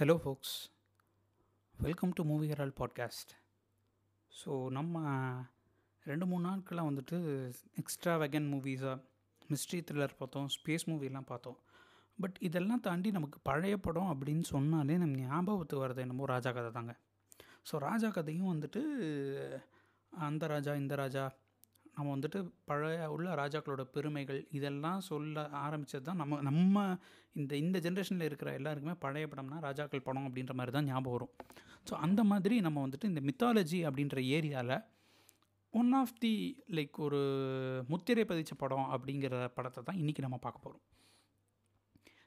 Hello folks welcome to movie herald podcast so நம்ம ரெண்டு மூணு நாட்களாக வந்துட்டு எக்ஸ்ட்ரா வெகன் மூவிஸாக மிஸ்ட்ரி த்ரில்லர் பார்த்தோம் ஸ்பேஸ் மூவிலாம் பார்த்தோம். பட் இதெல்லாம் தாண்டி நமக்கு பழைய படம் அப்படின்னு சொன்னாலே நம்ம ஞாபகத்துக்கு வர்றது என்னமோ ராஜா கதை தாங்க. ஸோ ராஜா கதையும் வந்துட்டு அந்த ராஜா இந்த ராஜா நம்ம வந்துட்டு பழைய உள்ள ராஜாக்களோட பெருமைகள் இதெல்லாம் சொல்ல ஆரம்பித்தது தான் நம்ம நம்ம இந்த இந்த ஜென்ரேஷனில் இருக்கிற எல்லாருக்குமே பழைய படம்னா ராஜாக்கள் படம் அப்படின்ற மாதிரி தான் ஞாபகம் வரும். ஸோ அந்த மாதிரி நம்ம வந்துட்டு இந்த மித்தாலஜி அப்படின்ற ஏரியாவில் ஒன் ஆஃப் தி லைக் ஒரு முத்திரை பதிச்ச படம் அப்படிங்கிற படத்தை தான் இன்றைக்கி நம்ம பார்க்க போகிறோம்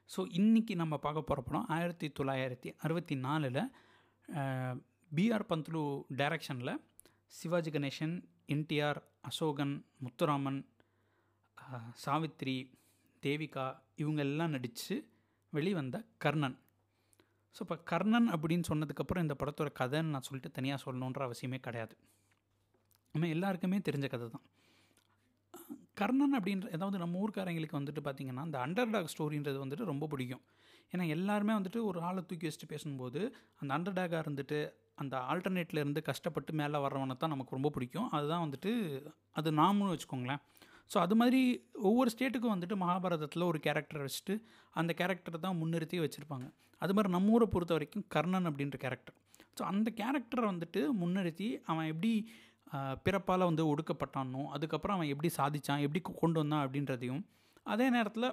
ஸோ இன்றைக்கி நம்ம பார்க்க போகிற படம் ஆயிரத்தி தொள்ளாயிரத்தி அறுபத்தி நாலில் பிஆர் பந்த்லு டைரக்ஷனில் சிவாஜி கணேசன் என்டிஆர் அசோகன் முத்துராமன் சாவித்ரி தேவிகா இவங்க எல்லாம் நடித்து வெளிவந்த கர்ணன். ஸோ இப்போ கர்ணன் அப்படின்னு சொன்னதுக்கப்புறம் இந்த படத்தோட கதைன்னு நான் சொல்லிட்டு தனியாக சொல்லணுன்ற அவசியமே கிடையாது. நம்ம எல்லாருக்குமே தெரிஞ்ச கதை தான். கர்ணன் அப்படின்ற ஏதாவது நம்ம ஊர்க்காரங்களுக்கு வந்துட்டு பார்த்திங்கன்னா அந்த அண்டர் டாக் ஸ்டோரின்றது வந்துட்டு ரொம்ப பிடிக்கும். ஏன்னா எல்லாருமே வந்துட்டு ஒரு ஆளை தூக்கி வச்சுட்டு பேசும்போது அந்த அண்டர் டாகாக இருந்துட்டு அந்த ஆல்டர்னேட்லேருந்து கஷ்டப்பட்டு மேலே வர்றவனை தான் நமக்கு ரொம்ப பிடிக்கும். அதுதான் வந்துட்டு அது நாமும் வச்சுக்கோங்களேன். ஸோ அது மாதிரி ஒவ்வொரு ஸ்டேட்டுக்கும் வந்துட்டு மகாபாரதத்தில் ஒரு கேரக்டர் வச்சுட்டு அந்த கேரக்டரை தான் முன்னிறுத்தி வச்சுருப்பாங்க. அது மாதிரி நம்ம ஊரை பொறுத்த வரைக்கும் கர்ணன் அப்படின்ற கேரக்டர் ஸோ அந்த கேரக்டரை வந்துட்டு முன்னிறுத்தி அவன் எப்படி பிறப்பால் வந்து ஒடுக்கப்பட்டானோ அதுக்கப்புறம் அவன் எப்படி சாதித்தான் எப்படி கொண்டு வந்தான் அப்படின்றதையும் அதே நேரத்தில்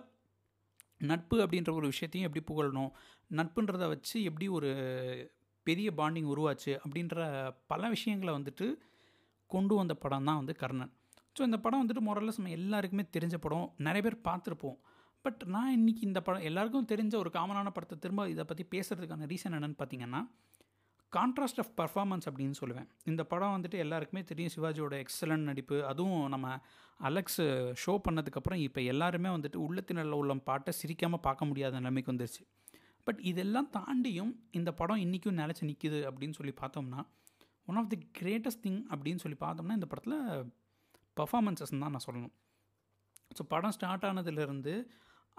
நட்பு அப்படின்ற ஒரு விஷயத்தையும் எப்படி புகழணும் நட்புன்றதை வச்சு எப்படி ஒரு பெரிய பாண்டிங் உருவாச்சு அப்படின்ற பல விஷயங்களை வந்துட்டு கொண்டு வந்த படம் தான் வந்து கர்ணன். ஸோ இந்த படம் வந்துட்டு மொரலஸ் நம்ம எல்லாருக்குமே தெரிஞ்ச படம். நிறைய பேர் பார்த்துருப்போம். பட் நான் இன்றைக்கி இந்த படம் எல்லாருக்கும் தெரிஞ்ச ஒரு காமனான படத்தை திரும்ப இதை பற்றி பேசுகிறதுக்கான ரீசன் என்னென்னு பார்த்தீங்கன்னா கான்ட்ராஸ்ட் ஆஃப் பர்ஃபார்மன்ஸ் அப்படின்னு சொல்லுவேன். இந்த படம் வந்துட்டு எல்லாருக்குமே தெரியும். சிவாஜியோட எக்ஸலண்ட் நடிப்பு. அதுவும் நம்ம அலெக்ஸ் ஷோ பண்ணதுக்கப்புறம் இப்போ எல்லாருமே வந்துட்டு உள்ளத்தினரில் உள்ள பாட்டை சிரிக்காமல் பார்க்க முடியாத நிலைமைக்கு வந்துருச்சு. பட் இதெல்லாம் தாண்டியும் இந்த படம் இன்றைக்கும் நிலச்சி நிற்கிது அப்படின்னு சொல்லி பார்த்தோம்னா one of the greatest thing அப்படின்னு சொல்லி பார்த்தோம்னா இந்த படத்தில் பர்ஃபாமன்சஸ் தான் நான் சொல்லணும். ஸோ படம் ஸ்டார்ட் ஆனதுலேருந்து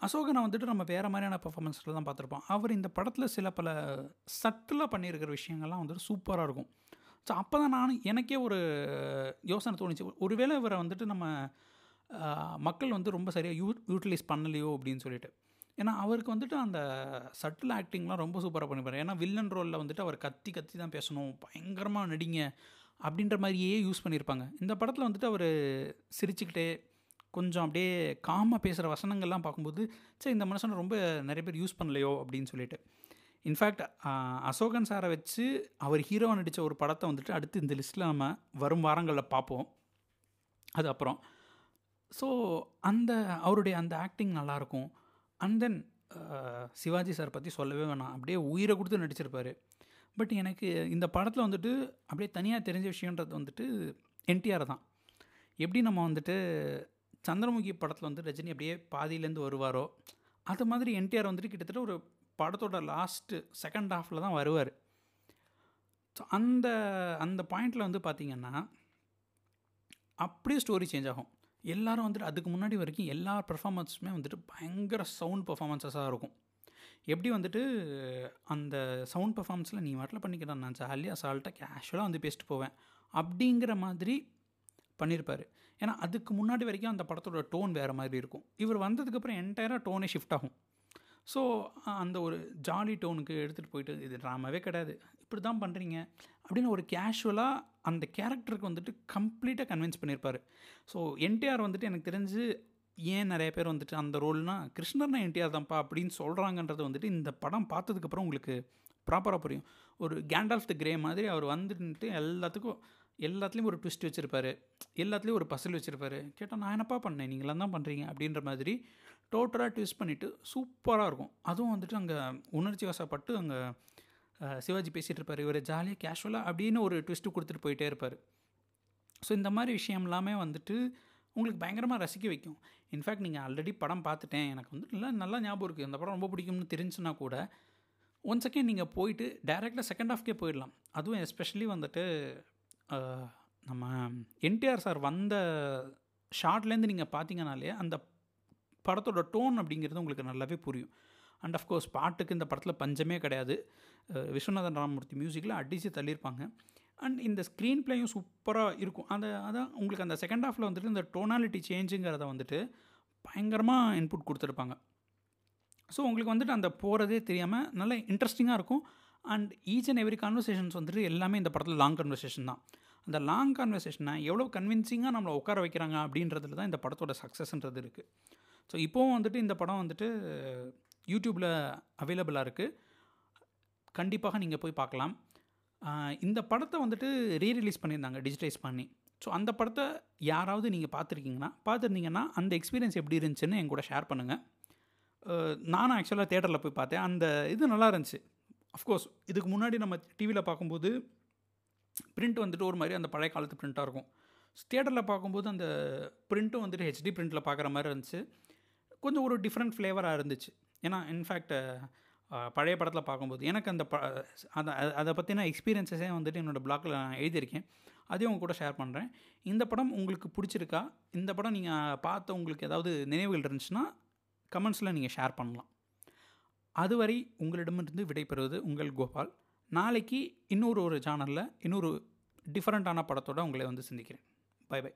அசோகனை வந்துட்டு நம்ம வேறு மாதிரியான பர்ஃபாமன்ஸில் தான் பார்த்துருப்போம். அவர் இந்த படத்தில் சில பல சட்டிலாக பண்ணியிருக்கிற விஷயங்கள்லாம் வந்துட்டு சூப்பராக இருக்கும். ஸோ அப்போ தான் நான் எனக்கே ஒரு யோசனை தோணுச்சு. ஒருவேளை இவரை வந்துட்டு நம்ம மக்கள் வந்து ரொம்ப சரியாக யூ யூட்டிலைஸ் பண்ணலையோ அப்படின்னு சொல்லிட்டு. ஏன்னா அவருக்கு வந்துட்டு அந்த சட்டில் ஆக்டிங்லாம் ரொம்ப சூப்பராக பண்ணிப்பார். ஏன்னா வில்லன் ரோலில் வந்துட்டு அவர் கத்தி கத்தி தான் பேசணும். பயங்கரமாக நடிங்க அப்படின்ற மாதிரியே யூஸ் பண்ணியிருப்பாங்க இந்த படத்தில் வந்துட்டு அவர் சிரிச்சுக்கிட்டே கொஞ்சம் அப்படியே காமாக பேசுகிற வசனங்கள்லாம் பார்க்கும்போது சரி இந்த மனுஷனை ரொம்ப நிறைய பேர் யூஸ் பண்ணலையோ? அப்படின்னு சொல்லிட்டு. இன்ஃபேக்ட் அசோகன் சாரை வச்சு அவர் ஹீரோவை நடித்த ஒரு படத்தை வந்துட்டு அடுத்து இந்த லிஸ்ட்டில் நம்ம வரும் வாரங்களில் பார்ப்போம். அது அப்புறம். ஸோ அந்த அவருடைய அந்த ஆக்டிங் நல்லாயிருக்கும் அண்ட் தென் சிவாஜி சார் பற்றி சொல்லவே வேணாம். அப்படியே உயிரை கொடுத்து நடிச்சிருப்பார். பட் எனக்கு இந்த படத்தில் வந்துட்டு அப்படியே தனியாக தெரிஞ்ச விஷயன்றது வந்துட்டு என்டிஆர் தான். எப்படி நம்ம வந்துட்டு சந்திரமுகி படத்தில் வந்து ரஜினி அப்படியே பாதியிலேருந்து வருவாரோ அது மாதிரி என்டிஆர் வந்துட்டு கிட்டத்தட்ட ஒரு படத்தோட லாஸ்ட்டு செகண்ட் ஹாஃபில் தான் வருவார். ஸோ அந்த அந்த பாயிண்டில் வந்து பார்த்திங்கன்னா அப்படியே ஸ்டோரி சேஞ்ச் ஆகும். எல்லோரும் வந்துட்டு அதுக்கு முன்னாடி வரைக்கும் எல்லா பெர்ஃபார்மன்ஸுமே வந்துட்டு பயங்கர சவுண்ட் பர்ஃபாமன்ஸஸாக இருக்கும். எப்படி வந்துட்டு அந்த சவுண்ட் பர்ஃபார்மன்ஸில் நீ வாட்டில் பண்ணிக்கிறேன் நான் ஜாலியாக அசால்ட்டாக கேஷுவலாக வந்து பேசிட்டு போவேன். அப்படிங்கிற மாதிரி பண்ணியிருப்பார் ஏன்னா அதுக்கு முன்னாடி வரைக்கும் அந்த படத்தோட டோன் வேறு மாதிரி இருக்கும். இவர் வந்ததுக்கப்புறம் என்டையராக டோனே ஷிஃப்ட் ஆகும். ஸோ அந்த ஒரு ஜாலி டோனுக்கு எடுத்துகிட்டு போயிட்டு இது ட்ராமாவே கிடையாது. இப்படி தான் பண்ணுறீங்க அப்படின்னு ஒரு கேஷுவலாக அந்த கேரக்டருக்கு வந்துட்டு கம்ப்ளீட்டாக கன்வின்ஸ் பண்ணியிருப்பார் ஸோ என்டிஆர் வந்துட்டு எனக்கு தெரிஞ்சு ஏன் நிறைய பேர் வந்துட்டு அந்த ரோல்னால் கிருஷ்ணர்னா என்டிஆர் தான்ப்பா அப்படின்னு சொல்கிறாங்கன்றது வந்துட்டு இந்த படம் பார்த்ததுக்கப்புறம் உங்களுக்கு ப்ராப்பராக புரியும். ஒரு கேண்டால்ஃப் த கிரே மாதிரி அவர் வந்துட்டு எல்லாத்துக்கும் எல்லாத்துலேயும் ஒரு ட்விஸ்ட் வச்சுருப்பார். எல்லாத்துலேயும் ஒரு பசில் வச்சுருப்பார். கேட்டால் நான் என்னப்பா பண்ணேன்? நீங்களாம் தான் பண்ணுறீங்க அப்படின்ற மாதிரி டோட்டலாக ட்விஸ்ட் பண்ணிவிட்டு சூப்பராக இருக்கும். அதுவும் வந்துட்டு அங்கே உணர்ச்சி வசப்பட்டு அங்கே சிவாஜி பேசிகிட்டு இருப்பார் இவர் ஜாலியாக கேஷுவலாக அப்படின்னு ஒரு ட்விஸ்ட்டு கொடுத்துட்டு போயிட்டே இருப்பார். ஸோ இந்த மாதிரி விஷயம் எல்லாமே வந்துட்டு உங்களுக்கு பயங்கரமாக ரசிக்க வைக்கும். இன்ஃபேக்ட் நீங்கள் ஆல்ரெடி படம் பார்த்துட்டேன். எனக்கு வந்து நல்லா நல்லா ஞாபகம் இருக்குது இந்த படம் ரொம்ப பிடிக்கும்னு தெரிஞ்சுன்னா கூட ஒன் செகண்ட் நீங்கள் போயிட்டு டைரெக்டாக செகண்ட் ஹாஃப்கே போயிடலாம். அதுவும் எஸ்பெஷலி வந்துட்டு நம்ம என்டிஆர் சார் வந்த ஷார்ட்லேருந்து நீங்கள் பார்த்தீங்கனாலே அந்த படத்தோட டோன் அப்படிங்கிறது உங்களுக்கு நல்லாவே புரியும். அண்ட் அஃப்கோர்ஸ் பாட்டுக்கு இந்த படத்தில் பஞ்சமே கிடையாது. விஸ்வநாதன் ராமமூர்த்தி மியூசிக்கில் அடித்து தள்ளியிருப்பாங்க. அண்ட் இந்த ஸ்க்ரீன் ப்ளேயும் சூப்பராக இருக்கும். அந்த அதான் உங்களுக்கு அந்த செகண்ட் ஹாஃபில் வந்துட்டு இந்த டோனாலிட்டி சேஞ்சுங்கிறத வந்துட்டு பயங்கரமாக இன்புட் கொடுத்துருப்பாங்க. ஸோ உங்களுக்கு வந்துட்டு அந்த போகிறதே தெரியாமல் நல்ல இன்ட்ரெஸ்டிங்காக இருக்கும். And each and every conversations வந்துட்டு எல்லாமே இந்த படத்தில் லாங் கன்வர்சேஷன் தான். அந்த லாங் கான்வர்சேஷனை எவ்வளோ கன்வின்சிங்காக நம்மளை உட்கார வைக்கிறாங்க அப்படின்றதுல தான் இந்த படத்தோட சக்ஸஸ்ன்றது இருக்குது ஸோ இப்போவும் வந்துட்டு இந்த படம் வந்துட்டு யூடியூப்பில் அவைலபிளாக இருக்குது கண்டிப்பாக நீங்கள் போய் பார்க்கலாம். இந்த படத்தை வந்துட்டு ரீ ரிலீஸ் பண்ணியிருந்தாங்க டிஜிட்டைஸ் பண்ணி. ஸோ அந்த படத்தை யாராவது நீங்கள் பார்த்துருக்கீங்கன்னா பார்த்துருந்தீங்கன்னா அந்த எக்ஸ்பீரியன்ஸ் எப்படி இருந்துச்சுன்னு என் கூட ஷேர் பண்ணுங்கள் நானும் ஆக்சுவலாக தேட்டரில் போய் பார்த்தேன். அந்த இது நல்லா இருந்துச்சு. அஃப்கோர்ஸ் இதுக்கு முன்னாடி நம்ம டிவியில் பார்க்கும்போது பிரிண்ட் வந்துட்டு ஒரு மாதிரி அந்த பழைய காலத்து பிரிண்ட்டாக இருக்கும். தேட்டரில் பார்க்கும்போது அந்த பிரிண்ட்டும் வந்துட்டு ஹெச்டி பிரிண்ட்டில் பார்க்குற மாதிரி இருந்துச்சு. கொஞ்சம் ஒரு டிஃப்ரெண்ட் ஃப்ளேவராக இருந்துச்சு. ஏன்னா இன்ஃபேக்ட் பழைய படத்தில் பார்க்கும்போது எனக்கு அந்த ப அதை அதை பற்றின எக்ஸ்பீரியன்ஸஸே வந்துட்டு என்னோடய பிளாகில் நான் எழுதியிருக்கேன். அதையும் உங்க கூட ஷேர் பண்ணுறேன் இந்த படம் உங்களுக்கு பிடிச்சிருக்கா? இந்த படம் நீங்கள் பார்த்த உங்களுக்கு ஏதாவது நினைவுகள் இருந்துச்சுன்னா கமெண்ட்ஸில் நீங்கள் ஷேர் பண்ணலாம். அதுவரை உங்களிடமிருந்து விடைபெறுவது உங்கள் கோபால். நாளைக்கு இன்னொரு ஒரு சேனலில் இன்னொரு டிஃப்ரெண்ட்டான படத்தோடு உங்களை வந்து சிந்திக்கிறேன். By by